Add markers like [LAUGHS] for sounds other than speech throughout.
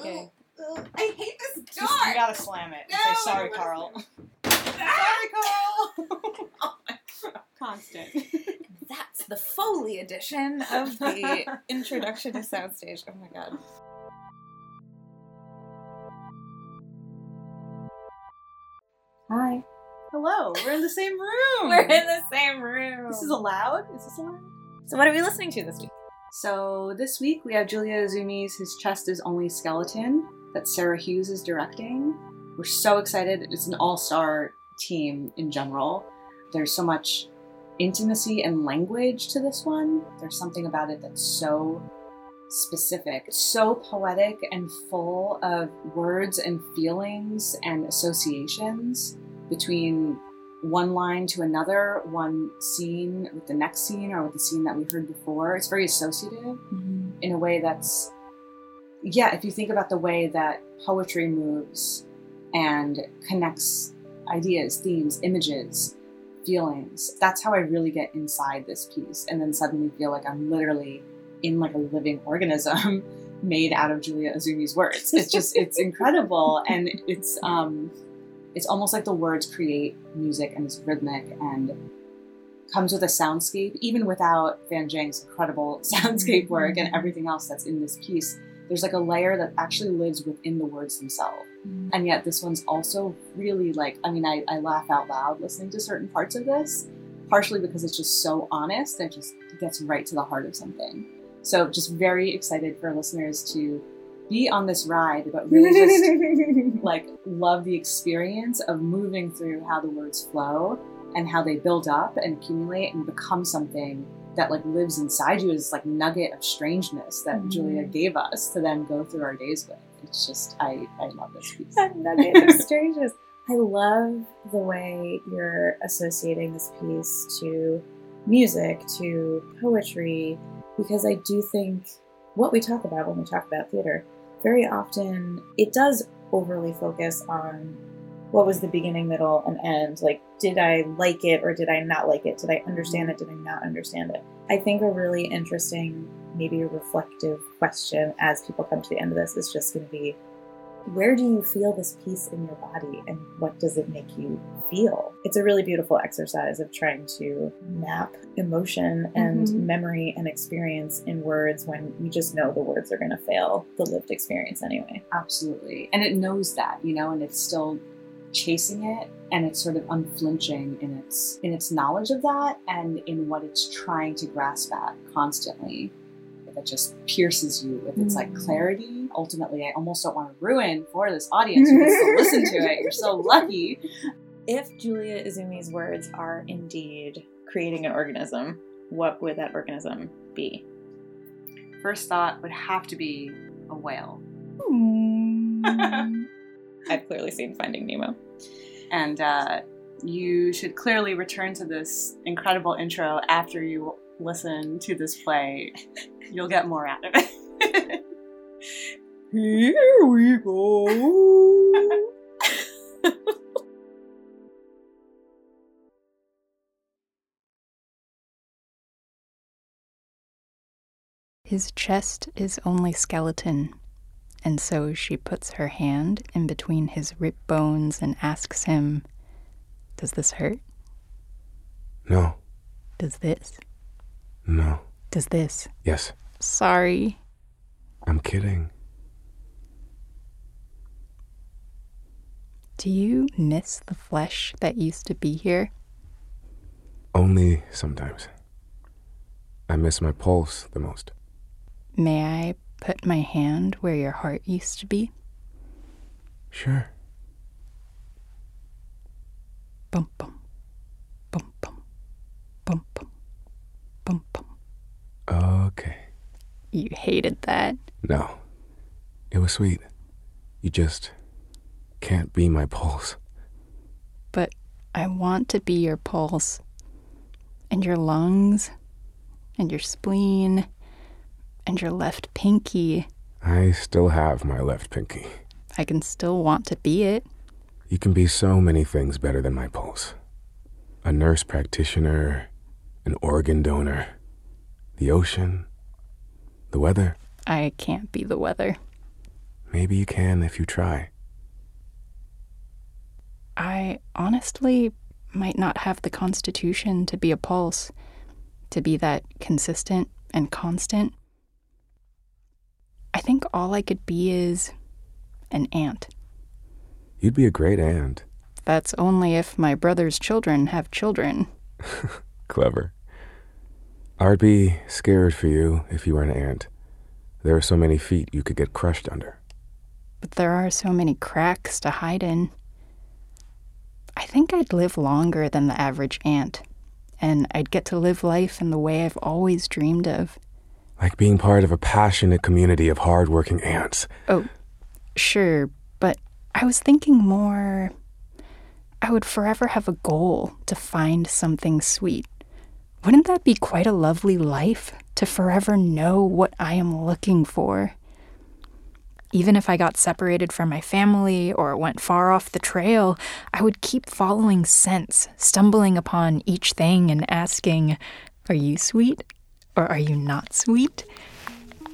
JK. I hate this Just- door. you gotta slam it and No, say sorry, don't Carl. Sorry, Carl. [LAUGHS] Oh my God. Constant. That's the Foley edition of the [LAUGHS] introduction to Soundstage. Oh my god. Hi. Hello. We're in the same room. [LAUGHS] We're in the same room. This is allowed. Is this allowed? so, what are we listening to this week? So this week we have Julia Izumi's "His Chest Is Only Skeleton" that Sarah Hughes is directing. We're so excited. It's an all-star team in general. There's so much intimacy and language to this one. There's something about it that's so specific, so poetic and full of words and feelings and associations between one line to another, one scene with the next scene or with the scene that we heard before. It's very associative in a way that's, yeah, if you think about the way that poetry moves and connects ideas, themes, images, feelings, that's how I really get inside this piece and then suddenly feel like I'm literally in like a living organism [LAUGHS] made out of Julia Izumi's words. It's just, it's [LAUGHS] incredible. And it's, um, it's almost like the words create music and it's rhythmic and comes with a soundscape, even without Van Jang's incredible [LAUGHS] soundscape work and mm-hmm. everything else that's in this piece. There's like a layer that actually lives within the words themselves. Mm-hmm. And yet, this one's also really like, I mean, I, I laugh out loud listening to certain parts of this, partially because it's just so honest and just gets right to the heart of something. So, just very excited for listeners to be on this ride, but really just [LAUGHS] like love the experience of moving through how the words flow and how they build up and accumulate and become something that like lives inside you as this like nugget of strangeness that Mhm. Julia gave us to then go through our days with. It's just I I love this piece. That nugget of [LAUGHS] strangeness. I love the way you're associating this piece to music, to poetry, because I do think what we talk about when we talk about theater, very often it does overly focus on what was the beginning, middle, and end. Like, did I like it or did I not like it? Did I understand it? Did I not understand it? I think a really interesting, maybe a reflective question as people come to the end of this is just going to be where do you feel this piece in your body and what does it make you feel? It's a really beautiful exercise of trying to map emotion and Mhm. memory and experience in words when we just know the words are going to fail the lived experience anyway. Absolutely. And it knows that, you know, and it's still chasing it and it's sort of unflinching in its in its knowledge of that and in what it's trying to grasp at constantly. That just pierces you with its like Mm. clarity. Ultimately, I almost don't want to ruin for this audience who gets to listen to it. You're so [LAUGHS] lucky. If Julia Izumi's words are indeed creating an organism, what would that organism be? First thought would have to be a whale. [LAUGHS] [LAUGHS] I've clearly seen Finding Nemo. And uh, you should clearly return to this incredible intro after you listen to this play. You'll get more out of it. [LAUGHS] Here we go. His chest is only skeleton, and so she puts her hand in between his rib bones and asks him, Does this hurt? No, Does this? No. Does this? Yes, Sorry. I'm kidding. Do you miss the flesh that used to be here? Only sometimes. I miss my pulse the most. May I put my hand where your heart used to be? Sure. Bum bum. Bum bum. Bum bum. Bum bum. Okay. You hated that. No. It was sweet. You just can't be my pulse. But I want to be your pulse, and your lungs, and your spleen, and your left pinky. I still have my left pinky. I can still want to be it. You can be so many things better than my pulse. A nurse practitioner, an organ donor, the ocean, the weather. I can't be the weather. maybe you can if you try. I honestly might not have the constitution to be a pulse, to be that consistent and constant. I think all I could be is an ant. You'd be a great aunt. That's only if my brother's children have children. [LAUGHS] Clever. I'd be scared for you if you were an ant. There are so many feet you could get crushed under. But there are so many cracks to hide in. I think I'd live longer than the average ant, and I'd get to live life in the way I've always dreamed of. Like being part of a passionate community of hardworking ants. Oh, sure, but I was thinking more. I would forever have a goal to find something sweet. Wouldn't that be quite a lovely life to forever know what I am looking for? Even if I got separated from my family or went far off the trail, I would keep following scents, stumbling upon each thing and asking, Are you sweet or are you not sweet?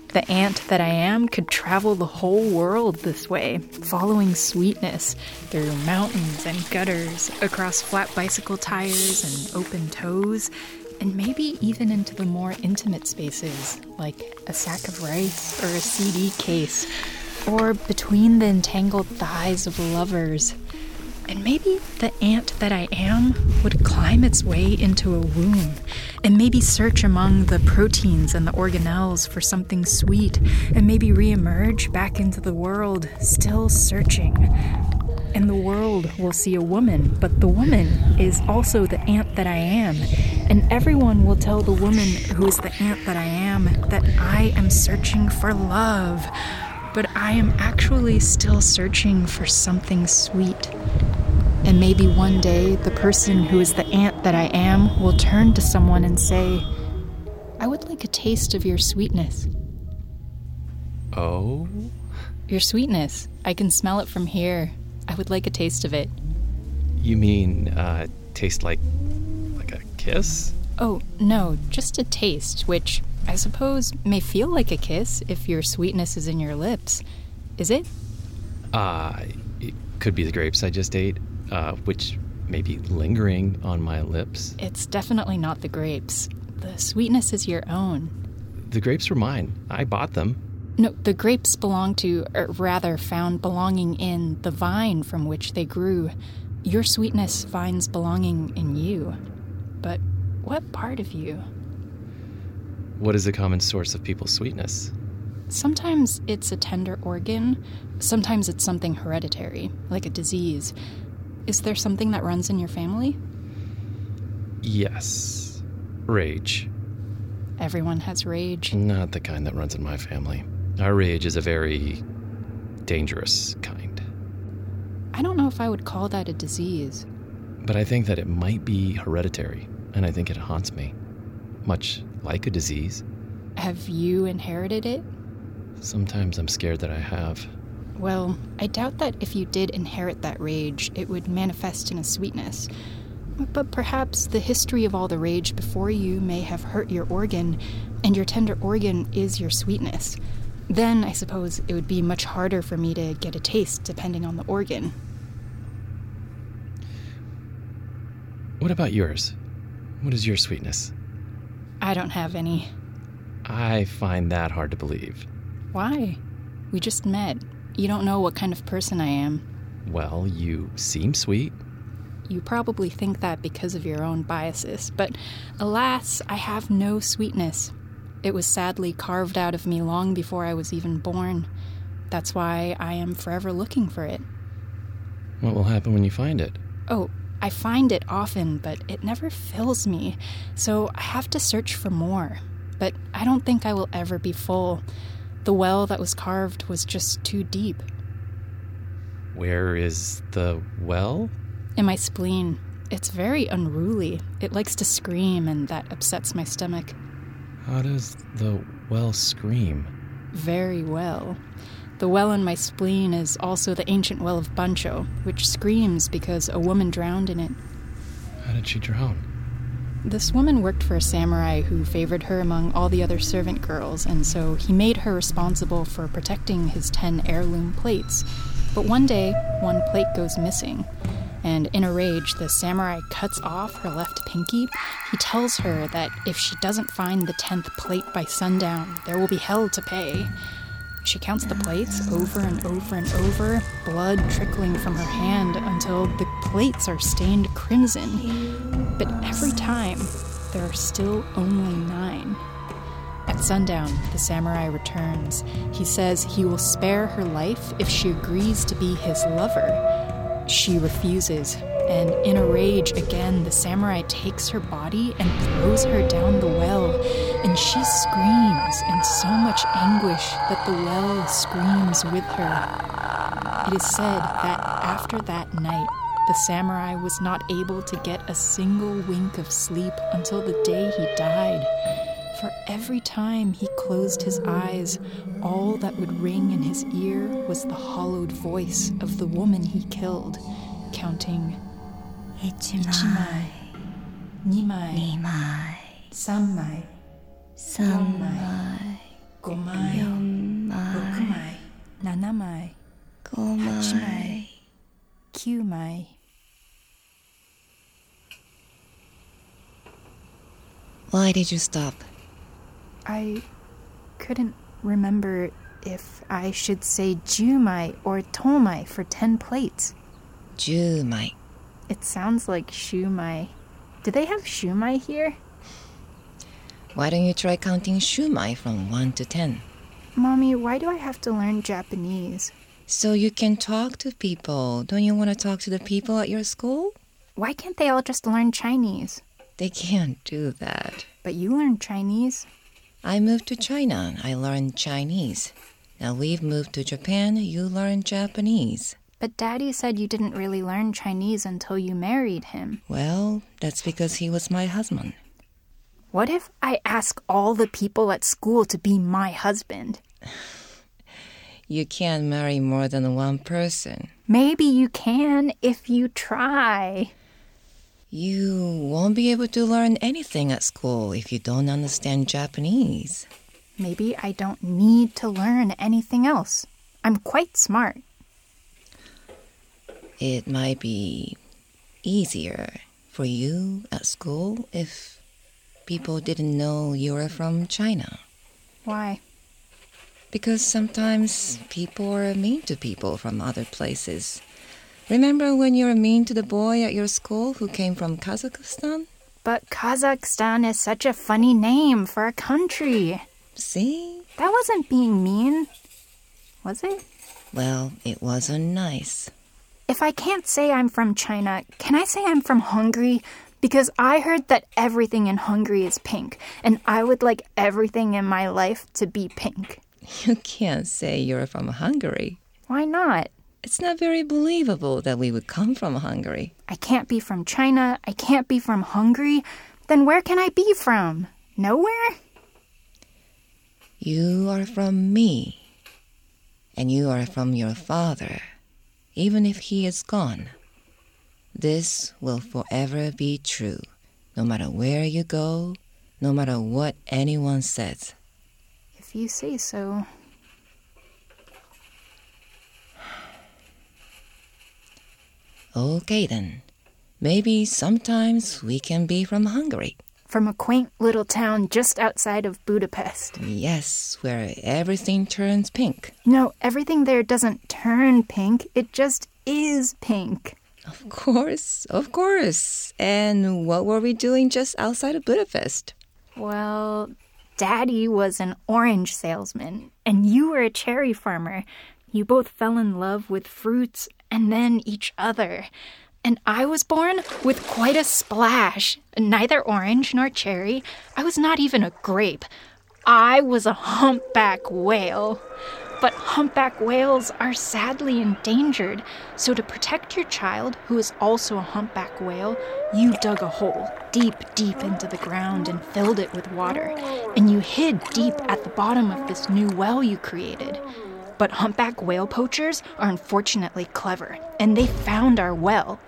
The ant that I am could travel the whole world this way, following sweetness through mountains and gutters, across flat bicycle tires and open toes, and maybe even into the more intimate spaces, like a sack of rice or a CD case, or between the entangled thighs of lovers. And maybe the ant that I am would climb its way into a womb and maybe search among the proteins and the organelles for something sweet and maybe reemerge back into the world, still searching. And the world will see a woman, but the woman is also the ant that I am. And everyone will tell the woman who is the ant that I am that I am searching for love. But I am actually still searching for something sweet. And maybe one day the person who is the ant that I am will turn to someone and say, I would like a taste of your sweetness. Oh? Your sweetness. I can smell it from here. I would like a taste of it. You mean, uh, taste like. Kiss? Oh, no, just a taste, which I suppose may feel like a kiss if your sweetness is in your lips. Is it? Uh, it could be the grapes I just ate, uh, which may be lingering on my lips. It's definitely not the grapes. The sweetness is your own. The grapes were mine. I bought them. No, the grapes belong to, or rather, found belonging in the vine from which they grew. Your sweetness finds belonging in you. But what part of you? What is a common source of people's sweetness? Sometimes it's a tender organ, sometimes it's something hereditary, like a disease. Is there something that runs in your family? Yes. Rage. Everyone has rage. Not the kind that runs in my family. Our rage is a very dangerous kind. I don't know if I would call that a disease. But I think that it might be hereditary, and I think it haunts me. Much like a disease. Have you inherited it? Sometimes I'm scared that I have. Well, I doubt that if you did inherit that rage, it would manifest in a sweetness. But perhaps the history of all the rage before you may have hurt your organ, and your tender organ is your sweetness. Then I suppose it would be much harder for me to get a taste depending on the organ. What about yours? What is your sweetness? I don't have any. I find that hard to believe. Why? We just met. You don't know what kind of person I am. Well, you seem sweet. You probably think that because of your own biases, but alas, I have no sweetness. It was sadly carved out of me long before I was even born. That's why I am forever looking for it. What will happen when you find it? Oh, I find it often, but it never fills me, so I have to search for more. But I don't think I will ever be full. The well that was carved was just too deep. Where is the well? In my spleen. It's very unruly. It likes to scream, and that upsets my stomach. How does the well scream? Very well. The well in my spleen is also the ancient well of Bancho, which screams because a woman drowned in it. How did she drown? This woman worked for a samurai who favored her among all the other servant girls, and so he made her responsible for protecting his ten heirloom plates. But one day, one plate goes missing, and in a rage, the samurai cuts off her left pinky. He tells her that if she doesn't find the tenth plate by sundown, there will be hell to pay. She counts the plates over and over and over, blood trickling from her hand until the plates are stained crimson. But every time, there are still only nine. At sundown, the samurai returns. He says he will spare her life if she agrees to be his lover. She refuses, and in a rage again, the samurai takes her body and throws her down the well, and she screams in so much anguish that the well screams with her. It is said that after that night, the samurai was not able to get a single wink of sleep until the day he died. For every time he closed his eyes, all that would ring in his ear was the hollowed voice of the woman he killed, counting 一一枚、二枚、枚、三枚、三枚、五枚、四六枚、枚、七枚、五八枚枚、九枚。 Why did you stop? I couldn't remember if I should say jumai or tomai for ten plates. 10枚 It sounds like shumai. Do they have shumai here? Why don't you try counting shumai from 1 to 10? Mommy, why do I have to learn Japanese? So you can talk to people. Don't you want to talk to the people at your school? Why can't they all just learn Chinese? They can't do that. But you learn Chinese. I moved to China. I learned Chinese. Now we've moved to Japan. You learn Japanese. But Daddy said you didn't really learn Chinese until you married him. Well, that's because he was my husband. What if I ask all the people at school to be my husband? [SIGHS] You can't marry more than one person. Maybe you can if you try. You won't be able to learn anything at school if you don't understand Japanese. Maybe I don't need to learn anything else. I'm quite smart. It might be easier for you at school if people didn't know you were from China. Why? Because sometimes people are mean to people from other places. Remember when you were mean to the boy at your school who came from Kazakhstan? But Kazakhstan is such a funny name for a country. See? That wasn't being mean, was it? Well, it wasn't nice. If I can't say I'm from China, can I say I'm from Hungary? Because I heard that everything in Hungary is pink, and I would like everything in my life to be pink. You can't say you're from Hungary. Why not? It's not very believable that we would come from Hungary. I can't be from China, I can't be from Hungary. Then where can I be from? Nowhere? You are from me, and you are from your father, even if he is gone. This will forever be true, no matter where you go, no matter what anyone says. If you say so. Okay then. Maybe sometimes we can be from Hungary. From a quaint little town just outside of Budapest. Yes, where everything turns pink. No, everything there doesn't turn pink, it just is pink. Of course, of course. And what were we doing just outside of Budapest? Well, Daddy was an orange salesman, and you were a cherry farmer. You both fell in love with fruits and then each other. And I was born with quite a splash. Neither orange nor cherry. I was not even a grape. I was a humpback whale. But humpback whales are sadly endangered. So, to protect your child, who is also a humpback whale, you dug a hole deep, deep into the ground and filled it with water. And you hid deep at the bottom of this new well you created. But humpback whale poachers are unfortunately clever, and they found our well.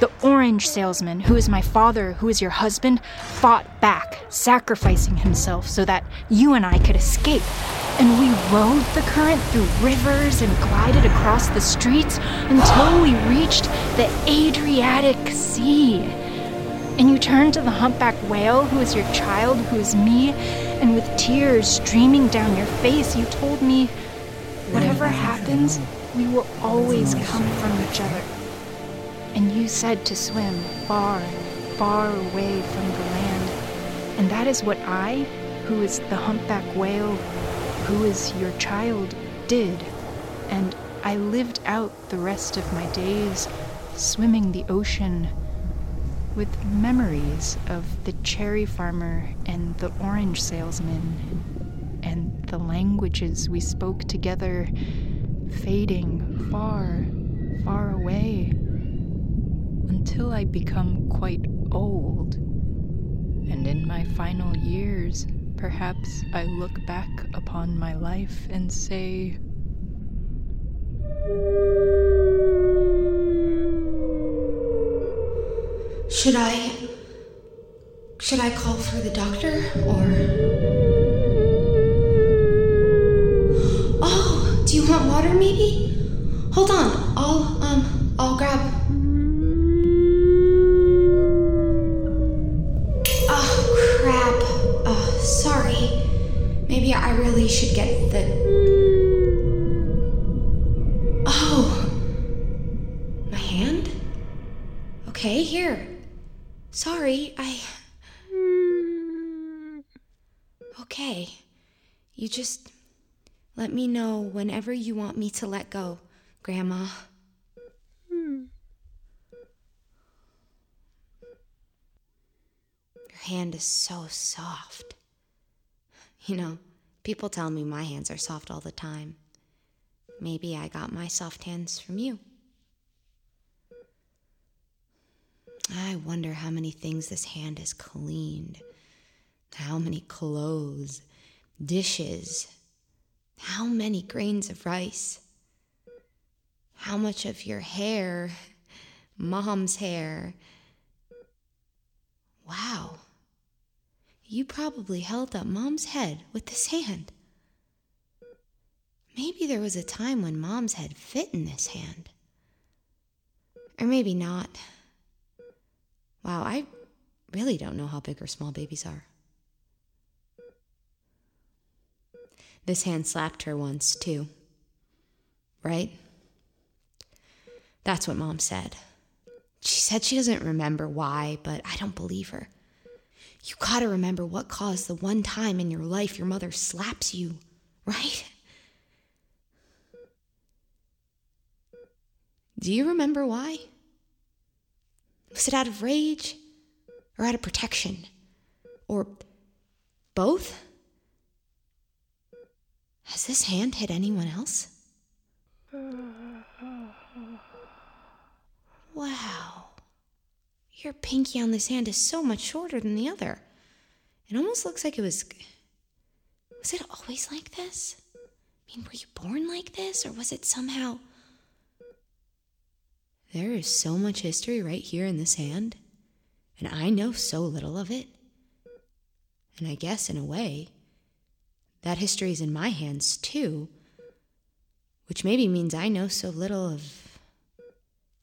The orange salesman, who is my father, who is your husband, fought back, sacrificing himself so that you and I could escape. And we rode the current through rivers and glided across the streets until we reached the Adriatic Sea. And you turned to the humpback whale, who is your child, who is me, and with tears streaming down your face, you told me, whatever happens, we will always come from each other. And you said to swim far, far away from the land. And that is what I, who is the humpback whale, who is your child, did. And I lived out the rest of my days swimming the ocean with memories of the cherry farmer and the orange salesman and the languages we spoke together fading far, far away until I become quite old. And in my final years, perhaps I look back upon my life and say, Should I. Should I call for the doctor or. Water maybe? Hold on, I'll, um, I'll grab. Oh, crap. Oh, sorry. Maybe I really should get the. Oh. My hand? Okay, here. Sorry, I. Okay. You just let me know whenever you want me to let go, Grandma. Hmm. Your hand is so soft. You know, people tell me my hands are soft all the time. Maybe I got my soft hands from you. I wonder how many things this hand has cleaned. How many clothes, dishes, how many grains of rice, how much of your hair, mom's hair. Wow. You probably held up mom's head with this hand. Maybe there was a time when mom's head fit in this hand. Or maybe not. Wow, I really don't know how big or small babies are. This hand slapped her once, too. Right? That's what mom said. She said she doesn't remember why, but I don't believe her. You gotta remember what caused the one time in your life your mother slaps you, right? Do you remember why? Was it out of rage or out of protection? Or both? Has this hand hit anyone else? Wow. Your pinky on this hand is so much shorter than the other. It almost looks like it was. Was it always like this? I mean, were you born like this, or was it somehow. There is so much history right here in this hand, and I know so little of it. And I guess, in a way, that history is in my hands too, which maybe means I know so little of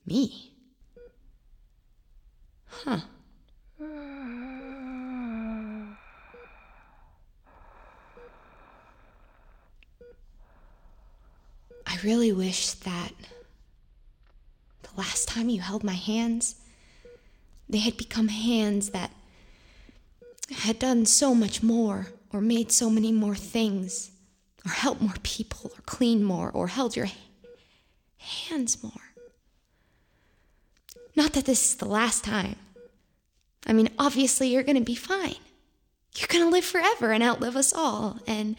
me. Huh. I really wish that the last time you held my hands, they had become hands that had done so much more, or made so many more things, or helped more people, or cleaned more, or held your hands more. Not that this is the last time. I mean, obviously, you're going to be fine. You're going to live forever and outlive us all. And.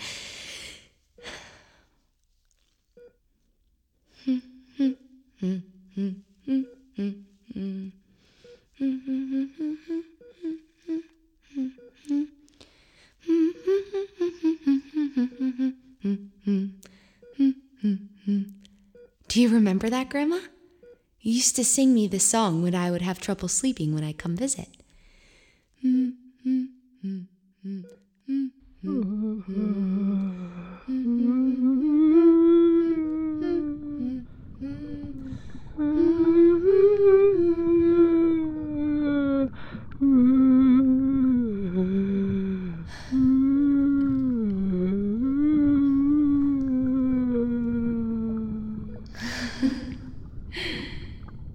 [LAUGHS] Do you remember that, Grandma? You used to sing me this song when I would have trouble sleeping when I'd come visit.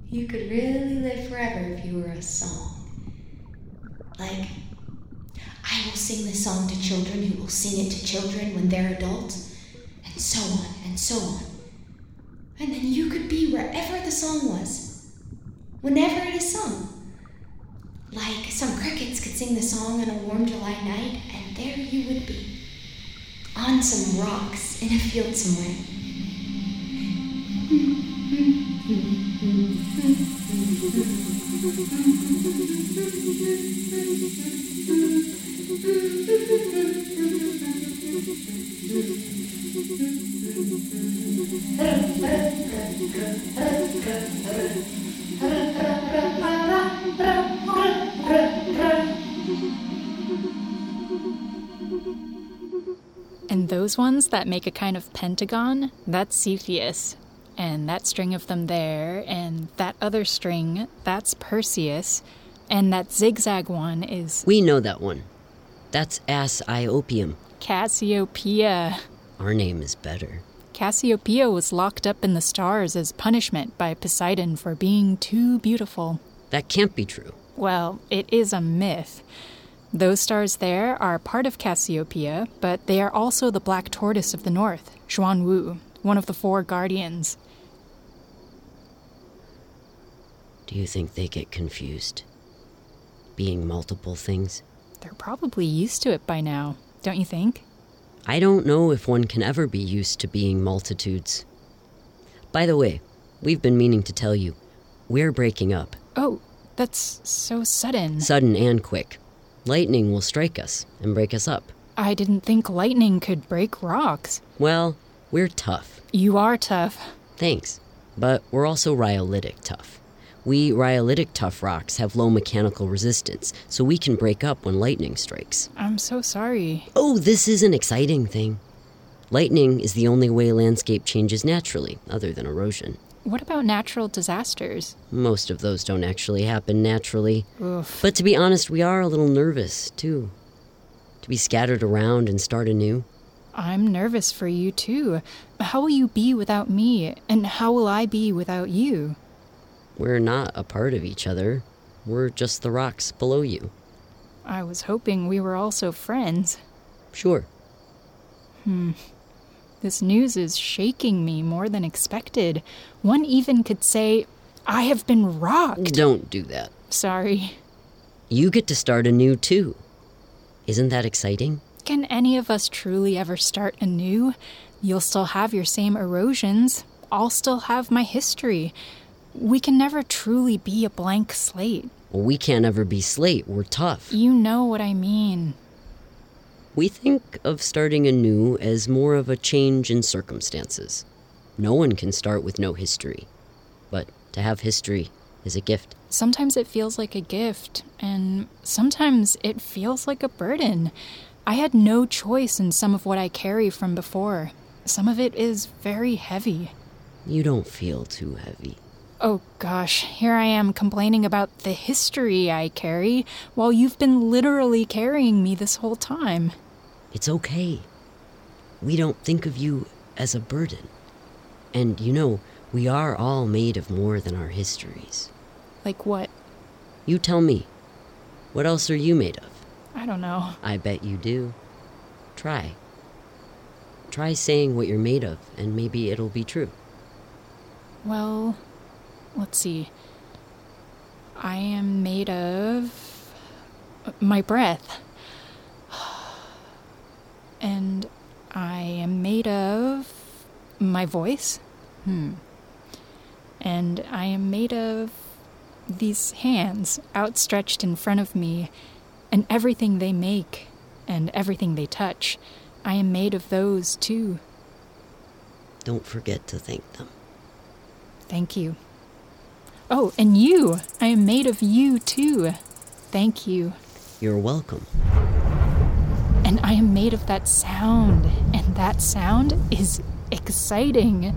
You could really live forever if you were a song. Like, I will sing this song to children who will sing it to children when they're adults, and so on and so on. And then you could be wherever the song was, whenever it is sung. Like crickets could sing the song on a warm July night, and there you would be, on some rocks in a field somewhere. [LAUGHS] those ones that make a kind of pentagon, that's Cepheus. And that string of them there, and that other string, that's Perseus. And that zigzag one is We know that one. That's Ass Iopium. Cassiopeia. Our name is better. Cassiopeia was locked up in the stars as punishment by Poseidon for being too beautiful. That can't be true. Well, it is a myth. Those stars there are part of Cassiopeia, but they are also the black tortoise of the north, Xuan Wu, one of the four guardians. Do you think they get confused? Being multiple things? They're probably used to it by now, don't you think? I don't know if one can ever be used to being multitudes. By the way, we've been meaning to tell you, we're breaking up. Oh, that's so sudden. Sudden and quick. Lightning will strike us and break us up. I didn't think lightning could break rocks. Well, we're tough. You are tough. Thanks. But we're also rhyolitic tough. We rhyolitic tough rocks have low mechanical resistance, so we can break up when lightning strikes. I'm so sorry. Oh, this is an exciting thing. Lightning is the only way landscape changes naturally, other than erosion. What about natural disasters? Most of those don't actually happen naturally. Oof. But to be honest, we are a little nervous, too. To be scattered around and start anew. I'm nervous for you too. How will you be without me? And how will I be without you? We're not a part of each other. We're just the rocks below you. I was hoping we were also friends. Sure. Hmm. This news is shaking me more than expected. One even could say, I have been rocked. Don't do that. Sorry. You get to start anew, too. Isn't that exciting? Can any of us truly ever start anew? You'll still have your same erosions. I'll still have my history. We can never truly be a blank slate. Well, we can't ever be slate. We're tough. You know what I mean. We think of starting anew as more of a change in circumstances. No one can start with no history. But to have history is a gift. Sometimes it feels like a gift, and sometimes it feels like a burden. I had no choice in some of what I carry from before. Some of it is very heavy. You don't feel too heavy. Oh gosh, here I am complaining about the history I carry while you've been literally carrying me this whole time. It's okay. We don't think of you as a burden. And you know, we are all made of more than our histories. Like what? You tell me. What else are you made of? I don't know. I bet you do. Try. Try saying what you're made of, and maybe it'll be true. Well, let's see. I am made of my breath. And I am made of my voice. Hmm. And I am made of these hands outstretched in front of me and everything they make and everything they touch. I am made of those too. Don't forget to thank them. Thank you. Oh, and you! I am made of you too. Thank you. You're welcome. And I am made of that sound, and that sound is exciting.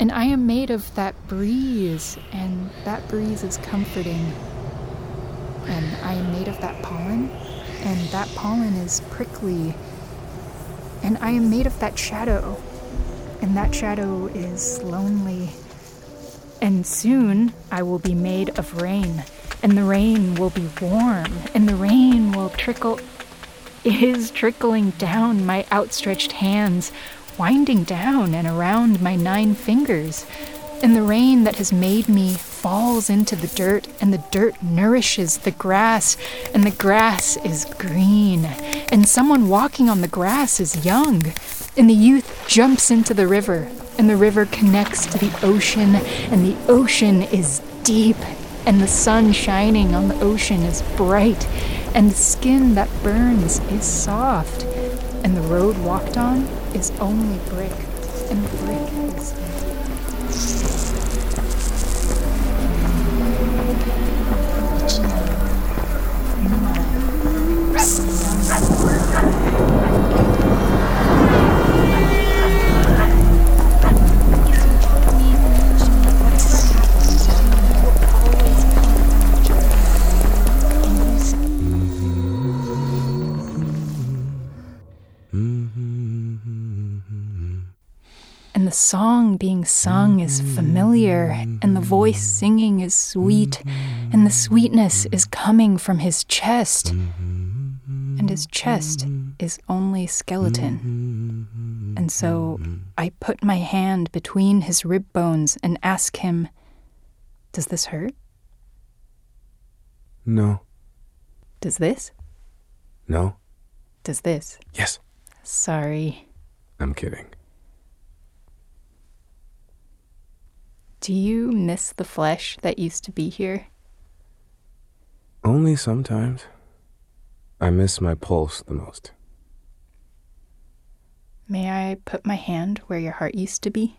And I am made of that breeze, and that breeze is comforting. And I am made of that pollen, and that pollen is prickly. And I am made of that shadow, and that shadow is lonely. And soon I will be made of rain, and the rain will be warm, and the rain will trickle. Is trickling down my outstretched hands, winding down and around my nine fingers. And the rain that has made me falls into the dirt, and the dirt nourishes the grass, and the grass is green. And someone walking on the grass is young, and the youth jumps into the river, and the river connects to the ocean, and the ocean is deep, and the sun shining on the ocean is bright, and the skin that burns is soft, and the road walked on is only brick, and brick is song being sung is familiar, and the voice singing is sweet, and the sweetness is coming from his chest, and his chest is only skeleton. And so I put my hand between his rib bones and ask him, Does this hurt? No. Does this? No? Does this? Yes. Sorry. I'm kidding. Do you miss the flesh that used to be here? Only sometimes. I miss my pulse the most. May I put my hand where your heart used to be?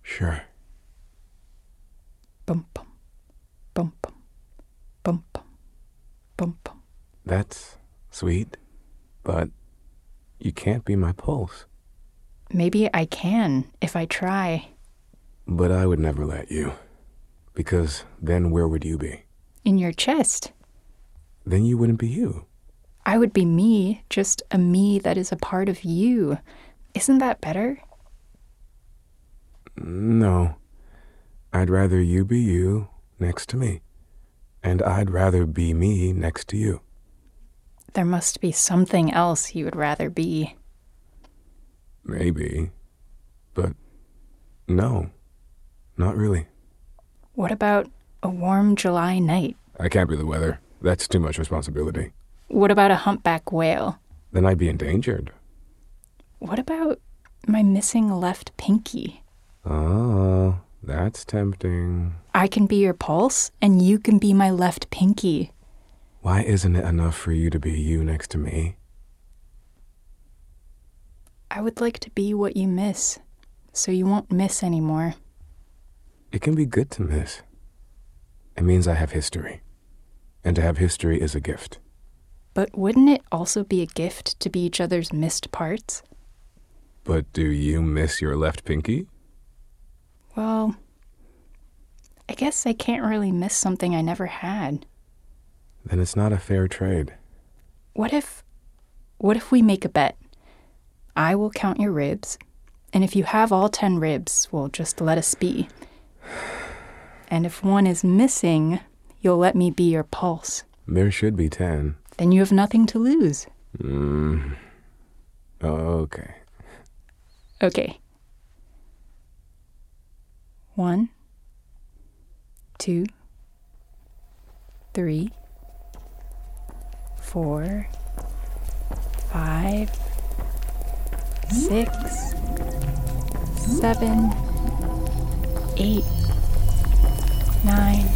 Sure. Bum bum, bum bum, bum bum, bum bum. That's sweet, but you can't be my pulse. Maybe I can if I try. But I would never let you. Because then where would you be? In your chest. Then you wouldn't be you. I would be me, just a me that is a part of you. Isn't that better? No. I'd rather you be you next to me. And I'd rather be me next to you. There must be something else you would rather be. Maybe. But no. Not really. What about a warm July night? I can't be the weather. That's too much responsibility. What about a humpback whale? Then I'd be endangered. What about my missing left pinky? Oh, that's tempting. I can be your pulse, and you can be my left pinky. Why isn't it enough for you to be you next to me? I would like to be what you miss, so you won't miss anymore. It can be good to miss. It means I have history. And to have history is a gift. But wouldn't it also be a gift to be each other's missed parts? But do you miss your left pinky? Well, I guess I can't really miss something I never had. Then it's not a fair trade. What if what if we make a bet? I will count your ribs, and if you have all 10 ribs, well just let us be. And if one is missing, you'll let me be your pulse. There should be ten. Then you have nothing to lose. Mm. Okay. Okay. One, two, three, four, five, six, seven, eight, nine,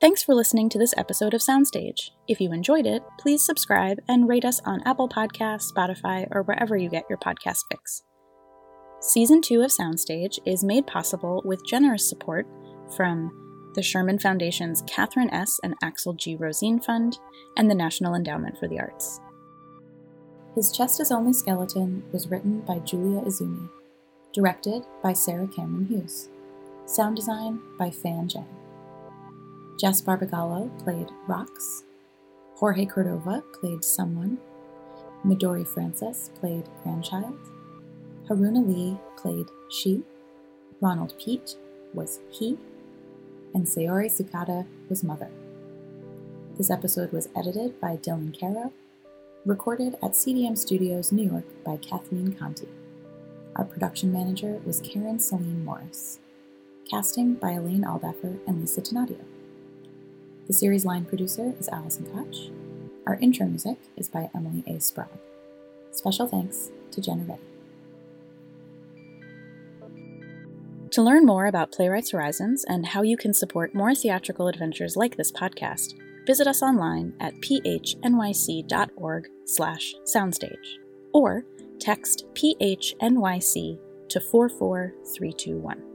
Thanks for listening to this episode of Soundstage. If you enjoyed it, please subscribe and rate us on Apple Podcasts, Spotify, or wherever you get your podcast fix. Season 2 of Soundstage is made possible with generous support from the Sherman Foundation's Catherine S. and Axel G. Rosene Fund and the National Endowment for the Arts. His Chest is Only Skeleton was written by Julia Izumi, directed by Sarah Cameron Hughes, sound design by Fan Zhang. Jess Barbagallo played Rox. Jorge Cordova played Someone. Midori Francis played Grandchild. Haruna Lee played She. Ronald Peet was He. And Saori Tsukada was Mother. This episode was edited by Dylan Caro, recorded at CDM Studios, New York by Kathleen Conti. Our production manager was Karen Celine Morris. Casting by Alaine Alldaffer and Lisa Donadio. The series line producer is Allison Koch. Our intro music is by Emily A. Sprague. Special thanks to Jenna Reddy. To learn more about Playwrights Horizons and how you can support more theatrical adventures like this podcast, visit us online at phnyc.org slash soundstage or text PHNYC to 44321.